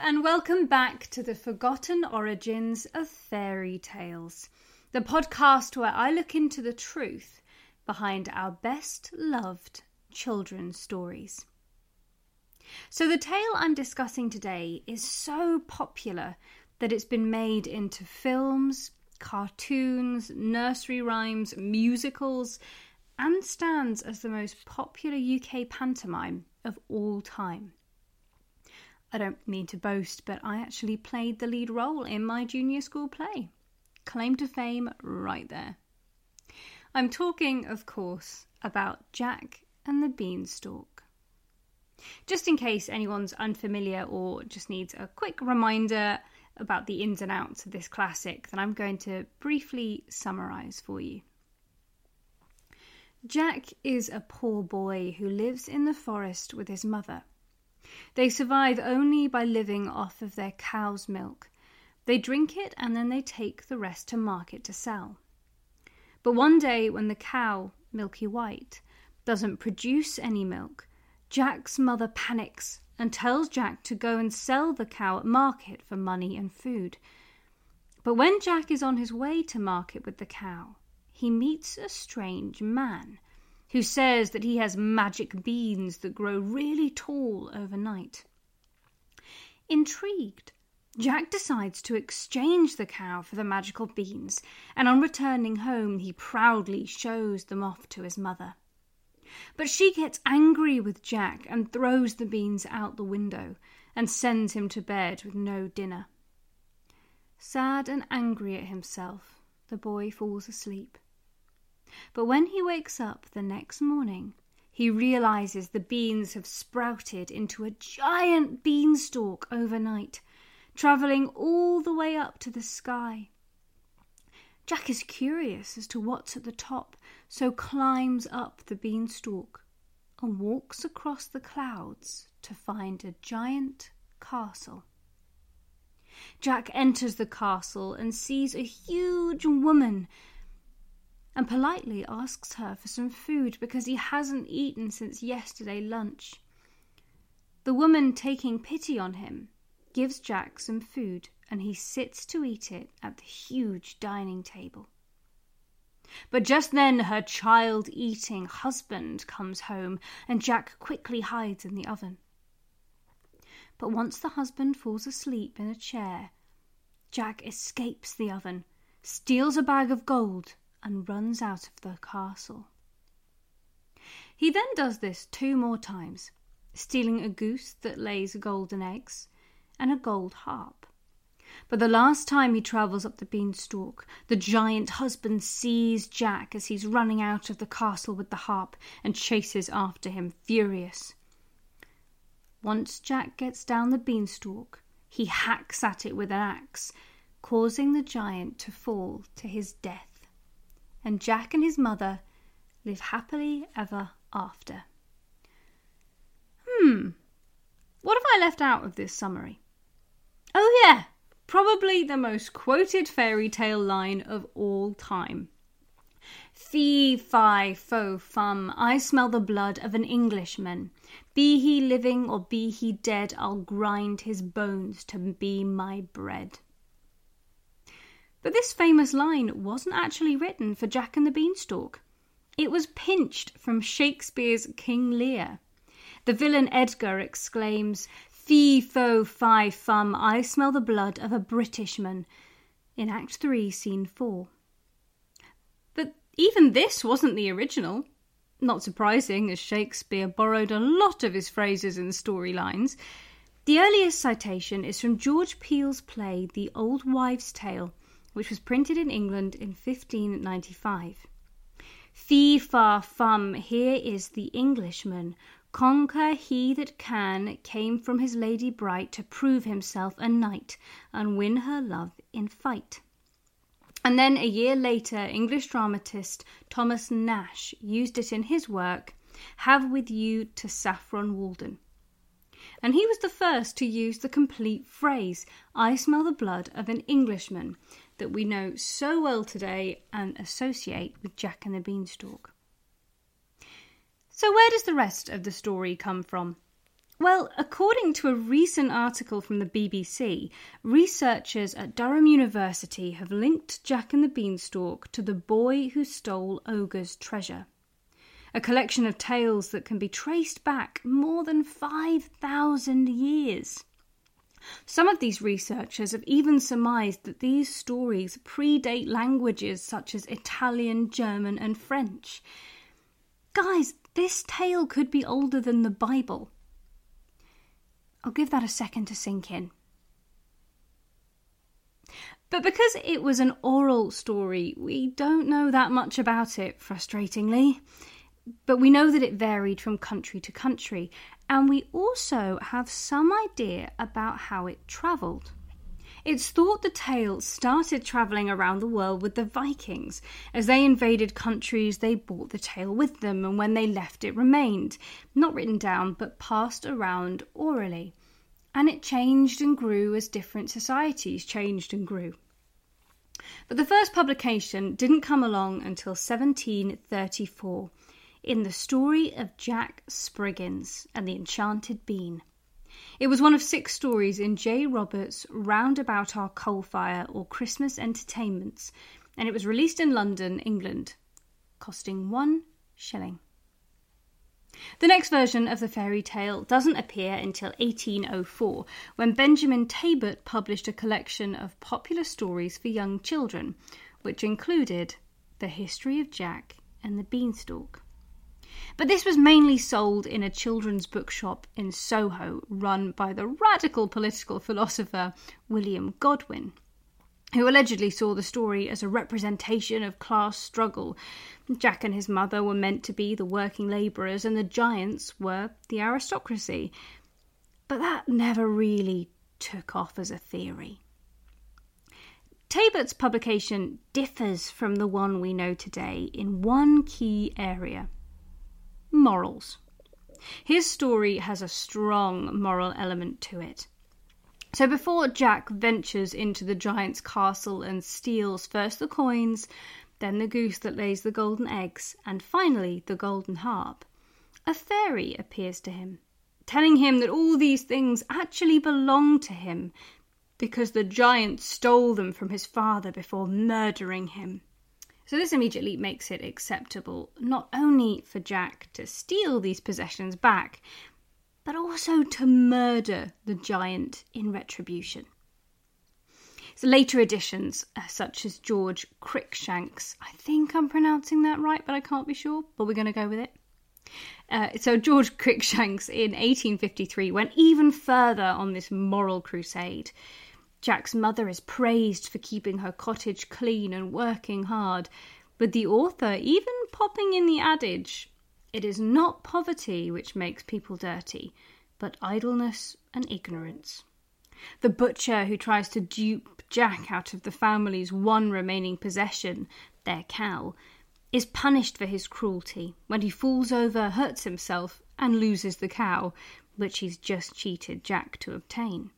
And welcome back to the forgotten origins of fairy tales, the podcast where I look into the truth behind our best loved children's stories. So, the tale I'm discussing today is so popular that it's been made into films, cartoons, nursery rhymes, musicals, and stands as the most popular UK pantomime of all time. I don't mean to boast, but I actually played the lead role in my junior school play. Claim to fame right there. I'm talking, of course, about Jack and the Beanstalk. Just in case anyone's unfamiliar or just needs a quick reminder about the ins and outs of this classic, then I'm going to briefly summarise for you. Jack is a poor boy who lives in the forest with his mother. They survive only by living off of their cow's milk. They drink it and then they take the rest to market to sell. But one day, when the cow, Milky White, doesn't produce any milk, Jack's mother panics and tells Jack to go and sell the cow at market for money and food. But when Jack is on his way to market with the cow, he meets a strange man who says that he has magic beans that grow really tall overnight. Intrigued, Jack decides to exchange the cow for the magical beans, and on returning home, he proudly shows them off to his mother. But she gets angry with Jack and throws the beans out the window and sends him to bed with no dinner. Sad and angry at himself, the boy falls asleep. But when he wakes up the next morning, he realizes the beans have sprouted into a giant beanstalk overnight, traveling all the way up to the sky. Jack is curious as to what's at the top, so climbs up the beanstalk and walks across the clouds to find a giant castle. Jack enters the castle and sees a huge woman and politely asks her for some food because he hasn't eaten since yesterday lunch. The woman, taking pity on him, gives Jack some food and he sits to eat it at the huge dining table. But just then her child eating husband comes home and Jack quickly hides in the oven. But once the husband falls asleep in a chair, Jack escapes the oven, steals a bag of gold, and runs out of the castle. He then does this two more times, stealing a goose that lays golden eggs and a gold harp. But the last time he travels up the beanstalk, the giant husband sees Jack as he's running out of the castle with the harp and chases after him furious. Once Jack gets down the beanstalk, he hacks at it with an axe, causing the giant to fall to his death and Jack and his mother live happily ever after. Hmm, what have I left out of this summary? Oh, yeah, probably the most quoted fairy tale line of all time. Fee, fi, fo, fum, I smell the blood of an Englishman. Be he living or be he dead, I'll grind his bones to be my bread. But this famous line wasn't actually written for Jack and the Beanstalk. It was pinched from Shakespeare's King Lear. The villain Edgar exclaims, Fee, fo, oh, fi, fum, I smell the blood of a Britishman, in Act 3, Scene 4. But even this wasn't the original. Not surprising, as Shakespeare borrowed a lot of his phrases and storylines. The earliest citation is from George Peele's play The Old Wives' Tale, which was printed in England in 1595. Fee, far, fum, here is the Englishman. Conquer he that can, came from his lady bright to prove himself a knight and win her love in fight. And then a year later, English dramatist Thomas Nashe used it in his work, Have with you to Saffron Walden. And he was the first to use the complete phrase, I smell the blood of an Englishman, that we know so well today and associate with Jack and the Beanstalk. So, where does the rest of the story come from? Well, according to a recent article from the BBC, researchers at Durham University have linked Jack and the Beanstalk to the boy who stole Ogre's treasure. A collection of tales that can be traced back more than 5,000 years. Some of these researchers have even surmised that these stories predate languages such as Italian, German, and French. Guys, this tale could be older than the Bible. I'll give that a second to sink in. But because it was an oral story, we don't know that much about it, frustratingly. But we know that it varied from country to country, and we also have some idea about how it travelled. It's thought the tale started travelling around the world with the Vikings. As they invaded countries, they brought the tale with them, and when they left, it remained, not written down, but passed around orally. And it changed and grew as different societies changed and grew. But the first publication didn't come along until 1734 in the story of Jack Spriggins and the Enchanted Bean. It was one of six stories in J. Roberts' Roundabout Our Coal Fire or Christmas Entertainments, and it was released in London, England, costing one shilling. The next version of the fairy tale doesn't appear until 1804, when Benjamin Tabart published a collection of popular stories for young children, which included The History of Jack and the Beanstalk. But this was mainly sold in a children's bookshop in Soho, run by the radical political philosopher William Godwin, who allegedly saw the story as a representation of class struggle. Jack and his mother were meant to be the working labourers, and the giants were the aristocracy. But that never really took off as a theory. Tabart's publication differs from the one we know today in one key area morals. His story has a strong moral element to it. So before Jack ventures into the giant's castle and steals first the coins, then the goose that lays the golden eggs, and finally the golden harp, a fairy appears to him, telling him that all these things actually belong to him because the giant stole them from his father before murdering him. So this immediately makes it acceptable not only for Jack to steal these possessions back, but also to murder the giant in retribution. So later editions, uh, such as George Cruikshank's, I think I'm pronouncing that right, but I can't be sure, but we're going to go with it. Uh, so George Cruikshank's in 1853 went even further on this moral crusade. Jack's mother is praised for keeping her cottage clean and working hard, with the author even popping in the adage it is not poverty which makes people dirty, but idleness and ignorance. The butcher who tries to dupe Jack out of the family's one remaining possession, their cow, is punished for his cruelty when he falls over, hurts himself, and loses the cow, which he's just cheated Jack to obtain.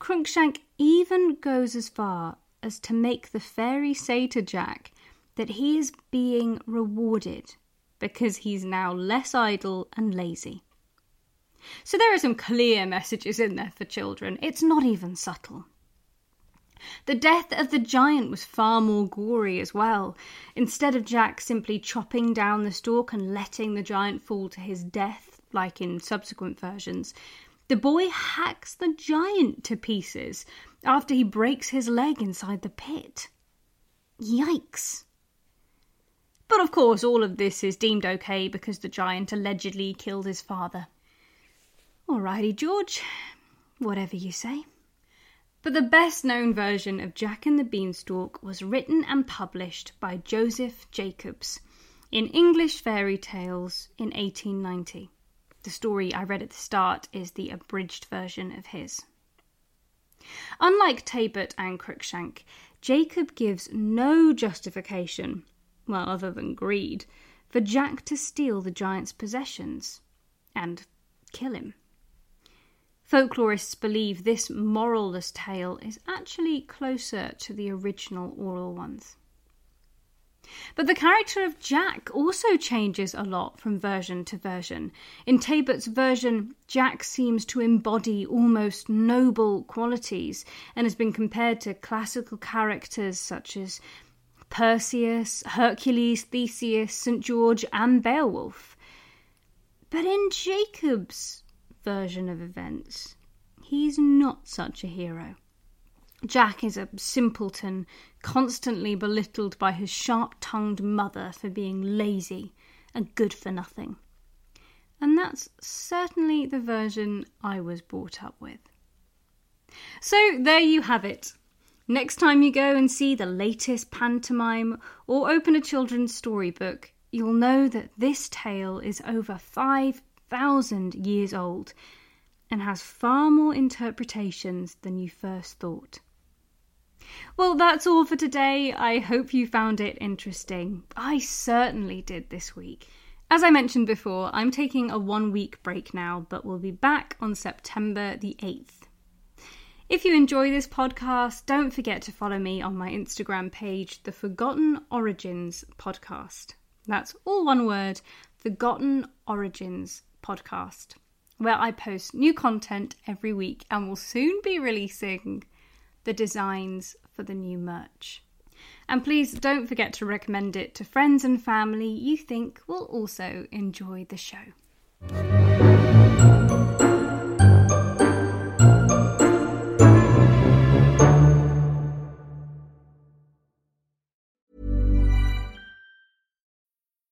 Cruikshank even goes as far as to make the fairy say to Jack that he is being rewarded because he's now less idle and lazy. So there are some clear messages in there for children. It's not even subtle. The death of the giant was far more gory as well. Instead of Jack simply chopping down the stalk and letting the giant fall to his death, like in subsequent versions, the boy hacks the giant to pieces after he breaks his leg inside the pit. Yikes. But of course, all of this is deemed okay because the giant allegedly killed his father. Alrighty, George. Whatever you say. But the best known version of Jack and the Beanstalk was written and published by Joseph Jacobs in English Fairy Tales in 1890. The story I read at the start is the abridged version of his. Unlike Tabart and Cruikshank, Jacob gives no justification, well, other than greed, for Jack to steal the giant's possessions and kill him. Folklorists believe this moralless tale is actually closer to the original oral ones. But the character of Jack also changes a lot from version to version. In Tabart's version, Jack seems to embody almost noble qualities and has been compared to classical characters such as Perseus, Hercules, Theseus, St. George, and Beowulf. But in Jacobs' version of events, he's not such a hero. Jack is a simpleton, constantly belittled by his sharp tongued mother for being lazy and good for nothing. And that's certainly the version I was brought up with. So there you have it. Next time you go and see the latest pantomime or open a children's storybook, you'll know that this tale is over 5,000 years old and has far more interpretations than you first thought. Well, that's all for today. I hope you found it interesting. I certainly did this week. As I mentioned before, I'm taking a one week break now, but we'll be back on September the 8th. If you enjoy this podcast, don't forget to follow me on my Instagram page, The Forgotten Origins Podcast. That's all one word, Forgotten Origins Podcast, where I post new content every week and will soon be releasing the designs for the new merch. And please don't forget to recommend it to friends and family you think will also enjoy the show.